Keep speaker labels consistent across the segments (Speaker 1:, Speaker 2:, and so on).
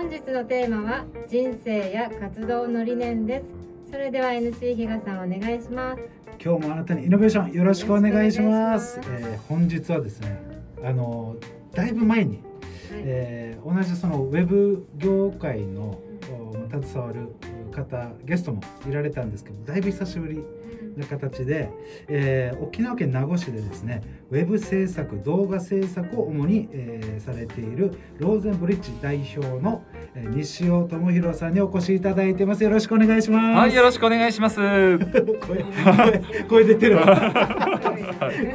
Speaker 1: 本日のテーマは人生や活動の理念です。それでは NC 比嘉さんお願いします。
Speaker 2: 今日もあなたにイノベーションよろしくお願いします。えー本日はですねあのだいぶ前に、えー同じそのウェブ業界のお携わる方ゲストもいられたんですけどだいぶ久しぶりな形で、えー沖縄県名護市でですねウェブ制作動画制作を主に、えーされているローゼンブリッジ代表の、えー西尾智弘さんにお越しいただいてます。よろしくお願いします。
Speaker 3: はい、よろしくお願いします。
Speaker 2: 声声声出てる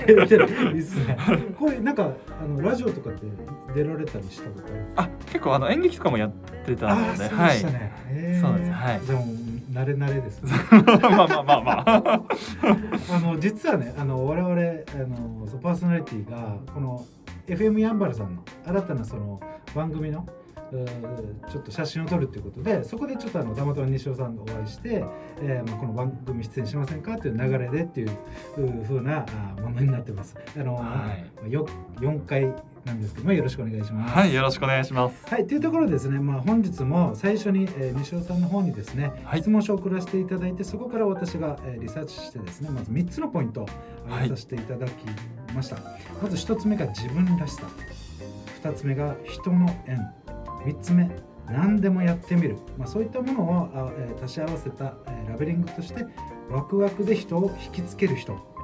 Speaker 2: 声出てる。いいっすね。声なんかあのラジオとかって出られたりしたことある
Speaker 3: あ、結構あの演劇とかもやってた
Speaker 2: あ
Speaker 3: ので、
Speaker 2: ーそう
Speaker 3: はい。そうなんです。はい。
Speaker 2: でも慣れ慣れですね
Speaker 3: まあまあまあまあ。
Speaker 2: あの実はねあの我々あのパーソナリティがこの FM ヤンバルさんの新たなその番組のちょっと写真を撮るということでそこでちょっとあのたまたま西尾さんとお会いして、えーまあ、この番組出演しませんかという流れでっていううー風なあものになってます。あの、
Speaker 3: はい
Speaker 2: よ4回なんですけどもよろしくお願いします。
Speaker 3: はい、よろしくお願いします。
Speaker 2: はい、というところでですね、まあ、本日も最初に、えー、西尾さんの方にですね、
Speaker 3: はい。
Speaker 2: 質問書を送らせていただいてそこから私が、えーリサーチしてですねまず3つのポイントを挙げさせていただきました、まず1つ目が自分らしさ。2つ目が人の縁。3つ目何でもやってみる、まあ、そういったものをあ、えー足し合わせた、えーラベリングとしてワクワクで人を引きつける人。えー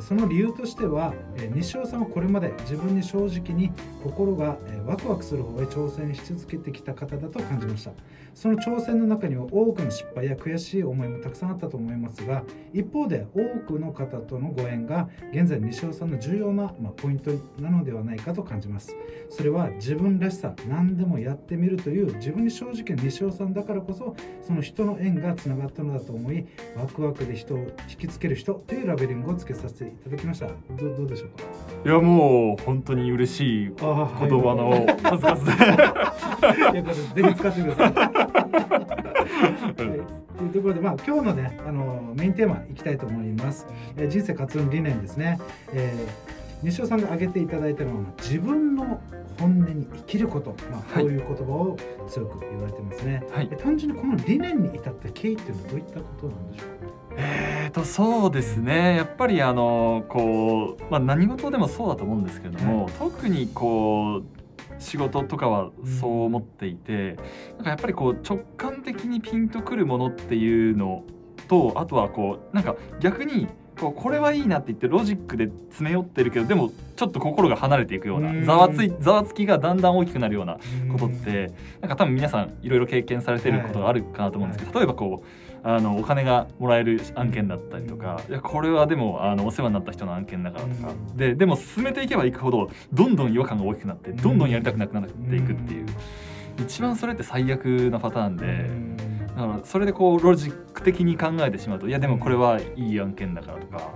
Speaker 2: その理由としては、西尾さんはこれまで自分に正直に心が、ワクワクする方へ挑戦し続けてきた方だと感じました。その挑戦の中には多くの失敗や悔しい思いもたくさんあったと思いますが一方で多くの方とのご縁が現在西尾さんの重要な、まあ、ポイントなのではないかと感じます。それは自分らしさ何でもやってみるという自分に正直な西尾さんだからこそその人の縁がつながったのだと思いワクワクで人を引きつける人というラベリングをつけさせていただきました。どどうでしょうか？
Speaker 3: いや、もう本当に嬉しい言
Speaker 2: あ
Speaker 3: 葉の数々
Speaker 2: ぜひ使ってください。はいというところで、まあ、今日のねあのメインテーマいきたいと思います。えー人生活動理念ですね。えー西尾さんが挙げていただいたのは自分の本音に生きること、まあ、こ
Speaker 3: はい
Speaker 2: ういう言葉を強く言われてますね。
Speaker 3: はい
Speaker 2: え単純にこの理念に至った経緯っていうのはどういったことなんでしょうか？
Speaker 3: えーとそうですねやっぱりあのこう、まあ、何事でもそうだと思うんですけれども、特にこう仕事とかはそう思っていて、なんかやっぱりこう直感的にピンとくるものっていうのとあとはこうなんか逆にこうこれはいいなって言ってロジックで詰め寄ってるけどでもちょっと心が離れていくよう
Speaker 2: う
Speaker 3: なん。ざわついざわつきがだんだん大きくなるようなことっ
Speaker 2: うん。
Speaker 3: てなんか多分皆さんいろいろ経験されてることがあるかなと思うんですけど、例えばこうあのお金がもらえる案件だったりとかいやこれはでもあのお世話になった人の案件だからとか、
Speaker 2: うん。
Speaker 3: ででも進めていけばいくほどどんどん違和感が大きくなってどんどんやりたくなくなっていくっていう、一番それって最悪なパターンで。
Speaker 2: うん
Speaker 3: だからそれでこうロジック的に考えてしまうといやでもこれはいい案件だからとか,、か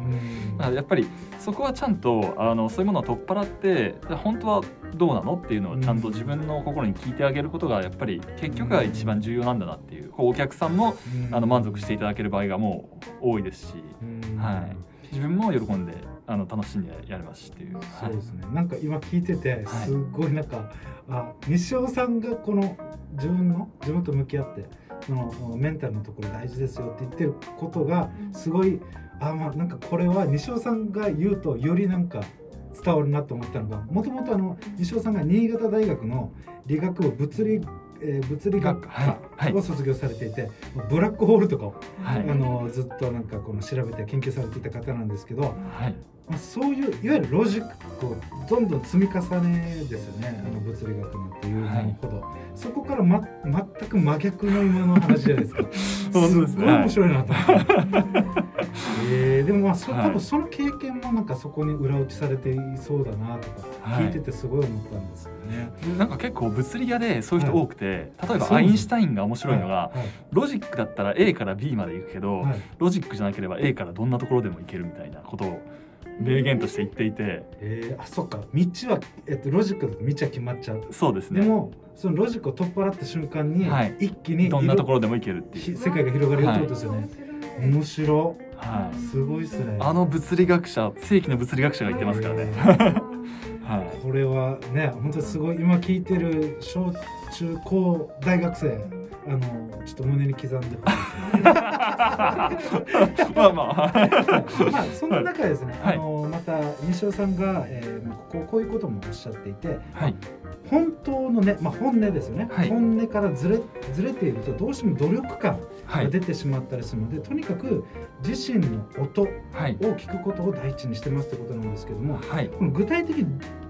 Speaker 3: らやっぱりそこはちゃんとあのそういうものを取っ払って本当はどうなのっていうのをちゃんと自分の心に聞いてあげることがやっぱり結局が一番重要なんだなっていうこうお客さんも
Speaker 2: うん。
Speaker 3: あの満足していただける場合がもう多いですし。
Speaker 2: うん。
Speaker 3: はい。自分も喜んであの楽しんでやれますしっていう。
Speaker 2: そうですね。なんか今聞いてて
Speaker 3: はい。
Speaker 2: すっごいなんか、あ西尾さんがこの自分の自分と向き合ってそのメンタルのところ大事ですよって言ってることがすごいあまあなんかこれは西尾さんが言うとよりなんか伝わるなと思ったのがもともとあの西尾さんが新潟大学の理学部物理えー物理学
Speaker 3: はいはい。
Speaker 2: 科を卒業されていて、ブラックホールとかを、
Speaker 3: はい。
Speaker 2: あのずっとなんかこの調べて研究されていた方なんですけど、
Speaker 3: はい。
Speaker 2: まあ、そういういわゆるロジックをどんどん積み重ねですよね。あの物理学なんていうのほど、そこから、ま、全く真逆の今の話じゃないですか。
Speaker 3: す
Speaker 2: ごい面白いなと。思って、えーでもまあそ
Speaker 3: はい。
Speaker 2: 多分その経験もなんかそこに裏打ちされていそうだなとか
Speaker 3: はい。
Speaker 2: 聞いててすごい思ったんですよね。
Speaker 3: でなんか結構物理屋でそういう人多くて、例えばアインシュタインが面白いのが、
Speaker 2: はい。
Speaker 3: ロジックだったら A から B まで行くけど、
Speaker 2: はい。
Speaker 3: ロジックじゃなければ A からどんなところでも行けるみたいなことを名言として言っていて。
Speaker 2: えーあそっか。道は、えっと、ロジックだと道は決まっちゃう。
Speaker 3: そうですね。
Speaker 2: でもそのロジックを取っ払った瞬間に、
Speaker 3: はい。
Speaker 2: 一気に
Speaker 3: どんなところでも行けるっていう、
Speaker 2: ひ世界が広がるよってことですよね。面白
Speaker 3: はい。
Speaker 2: い。すごいですね。
Speaker 3: あの物理学者正規の物理学者が言ってますからね、はい。
Speaker 2: これはね本当にすごい。今聞いてる小中高大学生あのちょっと胸に刻んで。ほしいですね
Speaker 3: まあまあ。はい
Speaker 2: まあそんな中ですね、
Speaker 3: はい。
Speaker 2: あのまた西尾さんが、えーまあこここういうこともおっしゃっていて、
Speaker 3: はい。
Speaker 2: 本当のね、まあ、本音ですよね、
Speaker 3: はい。
Speaker 2: 本音からずれずれているとどうしても努力感
Speaker 3: はい。
Speaker 2: が出てしまったりするので、とにかく自身の音を
Speaker 3: はい。
Speaker 2: 聞くことを第一にしてますってことなんですけども
Speaker 3: はい。
Speaker 2: この具体的に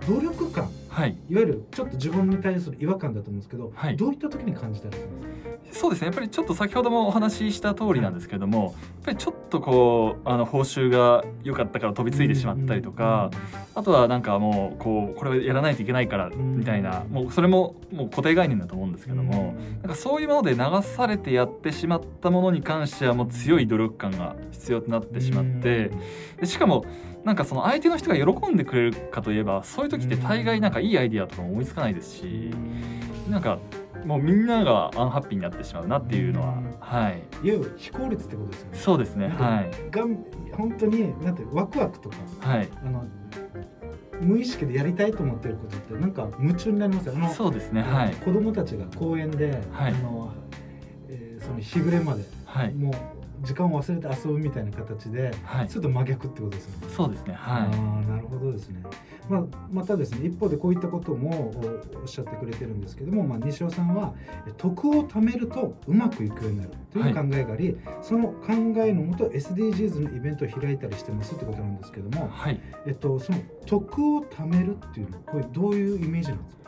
Speaker 2: 努力感
Speaker 3: はい。
Speaker 2: いわゆるちょっと自分に対する違和感だと思うんですけど、
Speaker 3: はい。
Speaker 2: どういった時に感じたりするんですか？
Speaker 3: そうですね。やっぱりちょっと先ほどもお話しした通りなんですけれどもやっぱりちょっとこうあの報酬が良かったから飛びついてしまったりとか、あとはなんかもうこうこれをやらないといけないから
Speaker 2: ん
Speaker 3: みたいなもうそれももう固定概念だと思うんですけども、なんかそういうもので流されてやってしまったものに関してはもう強い努力感が必要となってしまってでしかもなんかその相手の人が喜んでくれるかといえばそういう時って大概なんかいいアイディアとかも思いつかないですしなんかもうみんながアンハッピーになってしまうなっていうのは
Speaker 2: うん。
Speaker 3: はい。
Speaker 2: いわゆる非効率ってことですよね。
Speaker 3: そうですねはい。
Speaker 2: がん本当になんてワクワクとか
Speaker 3: はい。
Speaker 2: あの無意識でやりたいと思ってることってなんか夢中になりますよ。あの
Speaker 3: そうですねはい。
Speaker 2: 子供たちが公園で、
Speaker 3: はい。
Speaker 2: あのえーその日暮れまで、
Speaker 3: はい。
Speaker 2: もう時間を忘れて遊ぶみたいな形で、
Speaker 3: はい。
Speaker 2: ちょっと真逆ってことですよね。
Speaker 3: そうですね
Speaker 2: あ
Speaker 3: は
Speaker 2: ーなるほどですね、まあ、またですね一方でこういったこともおおっしゃってくれてるんですけども、まあ、西尾さんはえ徳を貯めるとうまくいくようになるという考えがあり、その考えのもと SDGs のイベントを開いたりしてますってことなんですけど
Speaker 3: い
Speaker 2: も、
Speaker 3: はい。
Speaker 2: えっと、その徳を貯めるっていうのはこれどういうイメージなんですか？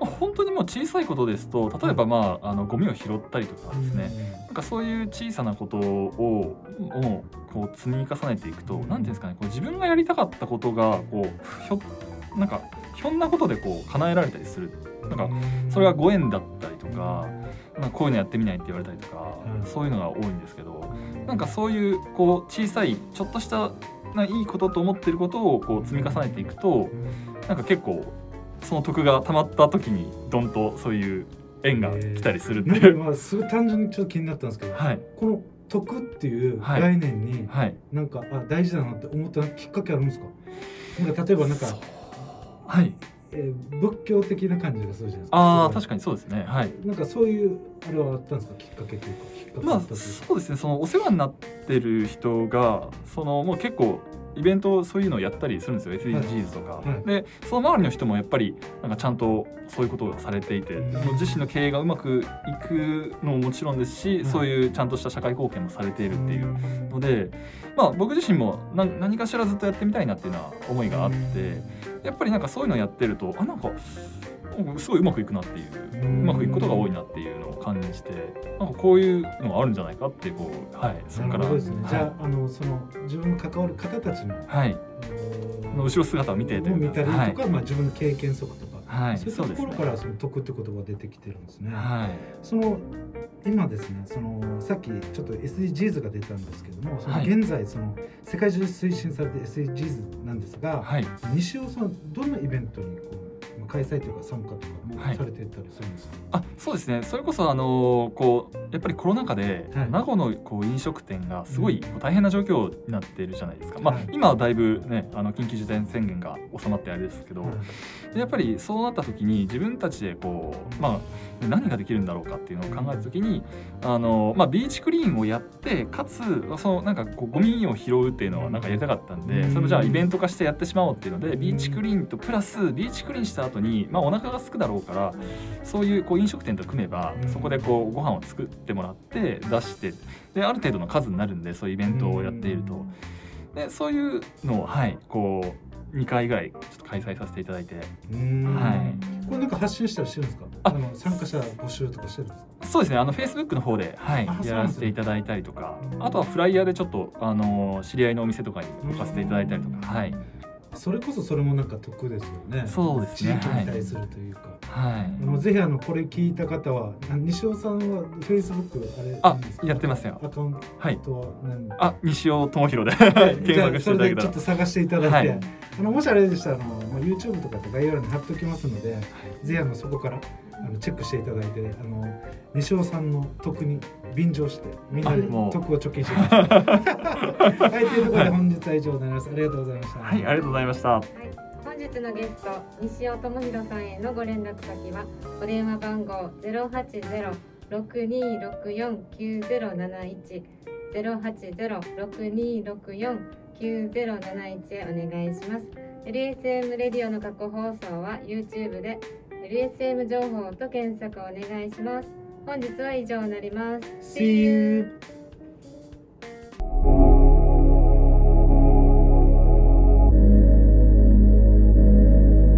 Speaker 3: まあ本当にもう小さいことですと例えばまああのゴミを拾ったりとかですね、なんかそういう小さなことををこう積み重ねていくと、
Speaker 2: うん
Speaker 3: ていうんですかねこう自分がやりたかったことがこうひょなんかひょんなことでこう叶えられたりする。なんかそれがご縁だったりとかなんかこういうのやってみないって言われたりとか、
Speaker 2: うん。
Speaker 3: そういうのが多いんですけどなんかそういうこう小さいちょっとしたないいことと思ってることをこう積み重ねていくとなんか結構その徳がたまった時にどんとそういう縁が来たりするっていう。
Speaker 2: なんかまあすごい単純にちょっと気になったんですけど、
Speaker 3: はい。
Speaker 2: この徳っていう
Speaker 3: はい。
Speaker 2: 概念に
Speaker 3: はい。
Speaker 2: なんか、あ大事だなって思ったきっかけあるんですか？なんか例えばなんか、
Speaker 3: はい。
Speaker 2: えー仏教的な感じがするじゃないですか。
Speaker 3: ああ確かにそうですね。はい。
Speaker 2: なんかそういうあれはあったんですかきっかけというかきっかけ
Speaker 3: まあそうですね。そのお世話になってる人がそのもう結構イベントそういうのをやったりするんですよ。SDGs とか、
Speaker 2: はい。
Speaker 3: でその周りの人もやっぱりなんかちゃんとそういうことをされていて、
Speaker 2: うん。
Speaker 3: 自身の経営がうまくいくのももちろんですし、
Speaker 2: はい
Speaker 3: そういうちゃんとした社会貢献もされているっていう
Speaker 2: うん。
Speaker 3: ので、まあ、僕自身も何何かしらずっとやってみたいなっていうのは思いがあってやっぱりなんかそういうのをやってるとあなんかすごいうまくいくなっていううまくいくことが多いなっていうのを感じてなんかこういうのがあるんじゃないかってこうはい。そこから
Speaker 2: ね、じ
Speaker 3: はい。
Speaker 2: ゃああのその自分の関わる方たちの
Speaker 3: はい、
Speaker 2: あの
Speaker 3: の後ろ姿を見てというか
Speaker 2: を見たりとか、
Speaker 3: はい。
Speaker 2: まあ、自分の経験則とか、
Speaker 3: はい。
Speaker 2: そういったところからその徳って言葉が出てきてるんですね。
Speaker 3: はい。
Speaker 2: その今ですねそのさっきちょっと SDGs が出たんですけどもその
Speaker 3: はい。
Speaker 2: 現在その世界中で推進されてる SDGs なんですが、
Speaker 3: はい。
Speaker 2: 西尾さんどんなイベントにこうまあ開催というか参加とかも
Speaker 3: はい。
Speaker 2: されてたりするんですか、
Speaker 3: あそうですね。それこそあのこうやっぱりコロナ禍で
Speaker 2: はい。
Speaker 3: 名護のこう飲食店がすごい大変な状況になっているじゃないですか、まあ
Speaker 2: はい
Speaker 3: 今はだいぶねあの緊急事態宣言が収まってあれですけど、やっぱりそうなった時に自分たちでこう、まあ、何ができるんだろうかっていうのを考えた時にあの、まあ、ビーチクリーンをやってかつそのなんかこうゴミを拾うっていうのはなんかやりたかったんで、
Speaker 2: うん。
Speaker 3: それもじゃあイベント化してやってしまおうっていうので、ビーチクリーンとプラスビーチクリーンした後にまあお腹が空くだろうからそういうこう飲食店と組めば
Speaker 2: うん。
Speaker 3: そこでこうご飯を作ってもらって出してである程度の数になるんでそういうイベントをやっていると。でそういうのをはいこう2回ぐらいちょっと開催させていただいて。はい。
Speaker 2: これなんか発信したりしてるんですか？
Speaker 3: あ
Speaker 2: あの参加者募集とかしてるんですか？
Speaker 3: そうですね。あのフェイスブックの方で、はいやらせていただいたりとか。
Speaker 2: うん
Speaker 3: あとはフライヤーでちょっとあの知り合いのお店とかに置かせていただいたりとかはい
Speaker 2: それこそそれもなんか得ですよね。
Speaker 3: そうですね。
Speaker 2: 地域に対するというか、
Speaker 3: はい。
Speaker 2: あのぜひあのこれ聞いた方はあ西尾さんはフェイスブックあれ
Speaker 3: あやってますよ。
Speaker 2: アカウン
Speaker 3: はい
Speaker 2: トは何？
Speaker 3: あ西尾智弘で。
Speaker 2: はい。
Speaker 3: 検
Speaker 2: じゃあ
Speaker 3: 索して
Speaker 2: それでちょっ
Speaker 3: いただけたら
Speaker 2: と探していただいて、
Speaker 3: はい。
Speaker 2: あのもしあれでしたらあの、まあ、YouTube とかと概要欄に貼っておきますので、ぜひあのそこからあのチェックしていただいてあの西尾さんの徳に便乗してみんなで徳を貯金しました。はいというところで本日は以上になります。ありがとうございました。
Speaker 3: はいありがとうございました、
Speaker 1: はい、本日のゲスト西尾智弘さんへのご連絡先はお電話番号ゼロ八ゼロ六二六四九ゼロ七一。ゼロ八ゼロ六二六四九ゼロ七一へお願いします。LSM レディオの過去放送は YouTube で LSM 情報と検索お願いします。本日は以上になります。
Speaker 2: See you!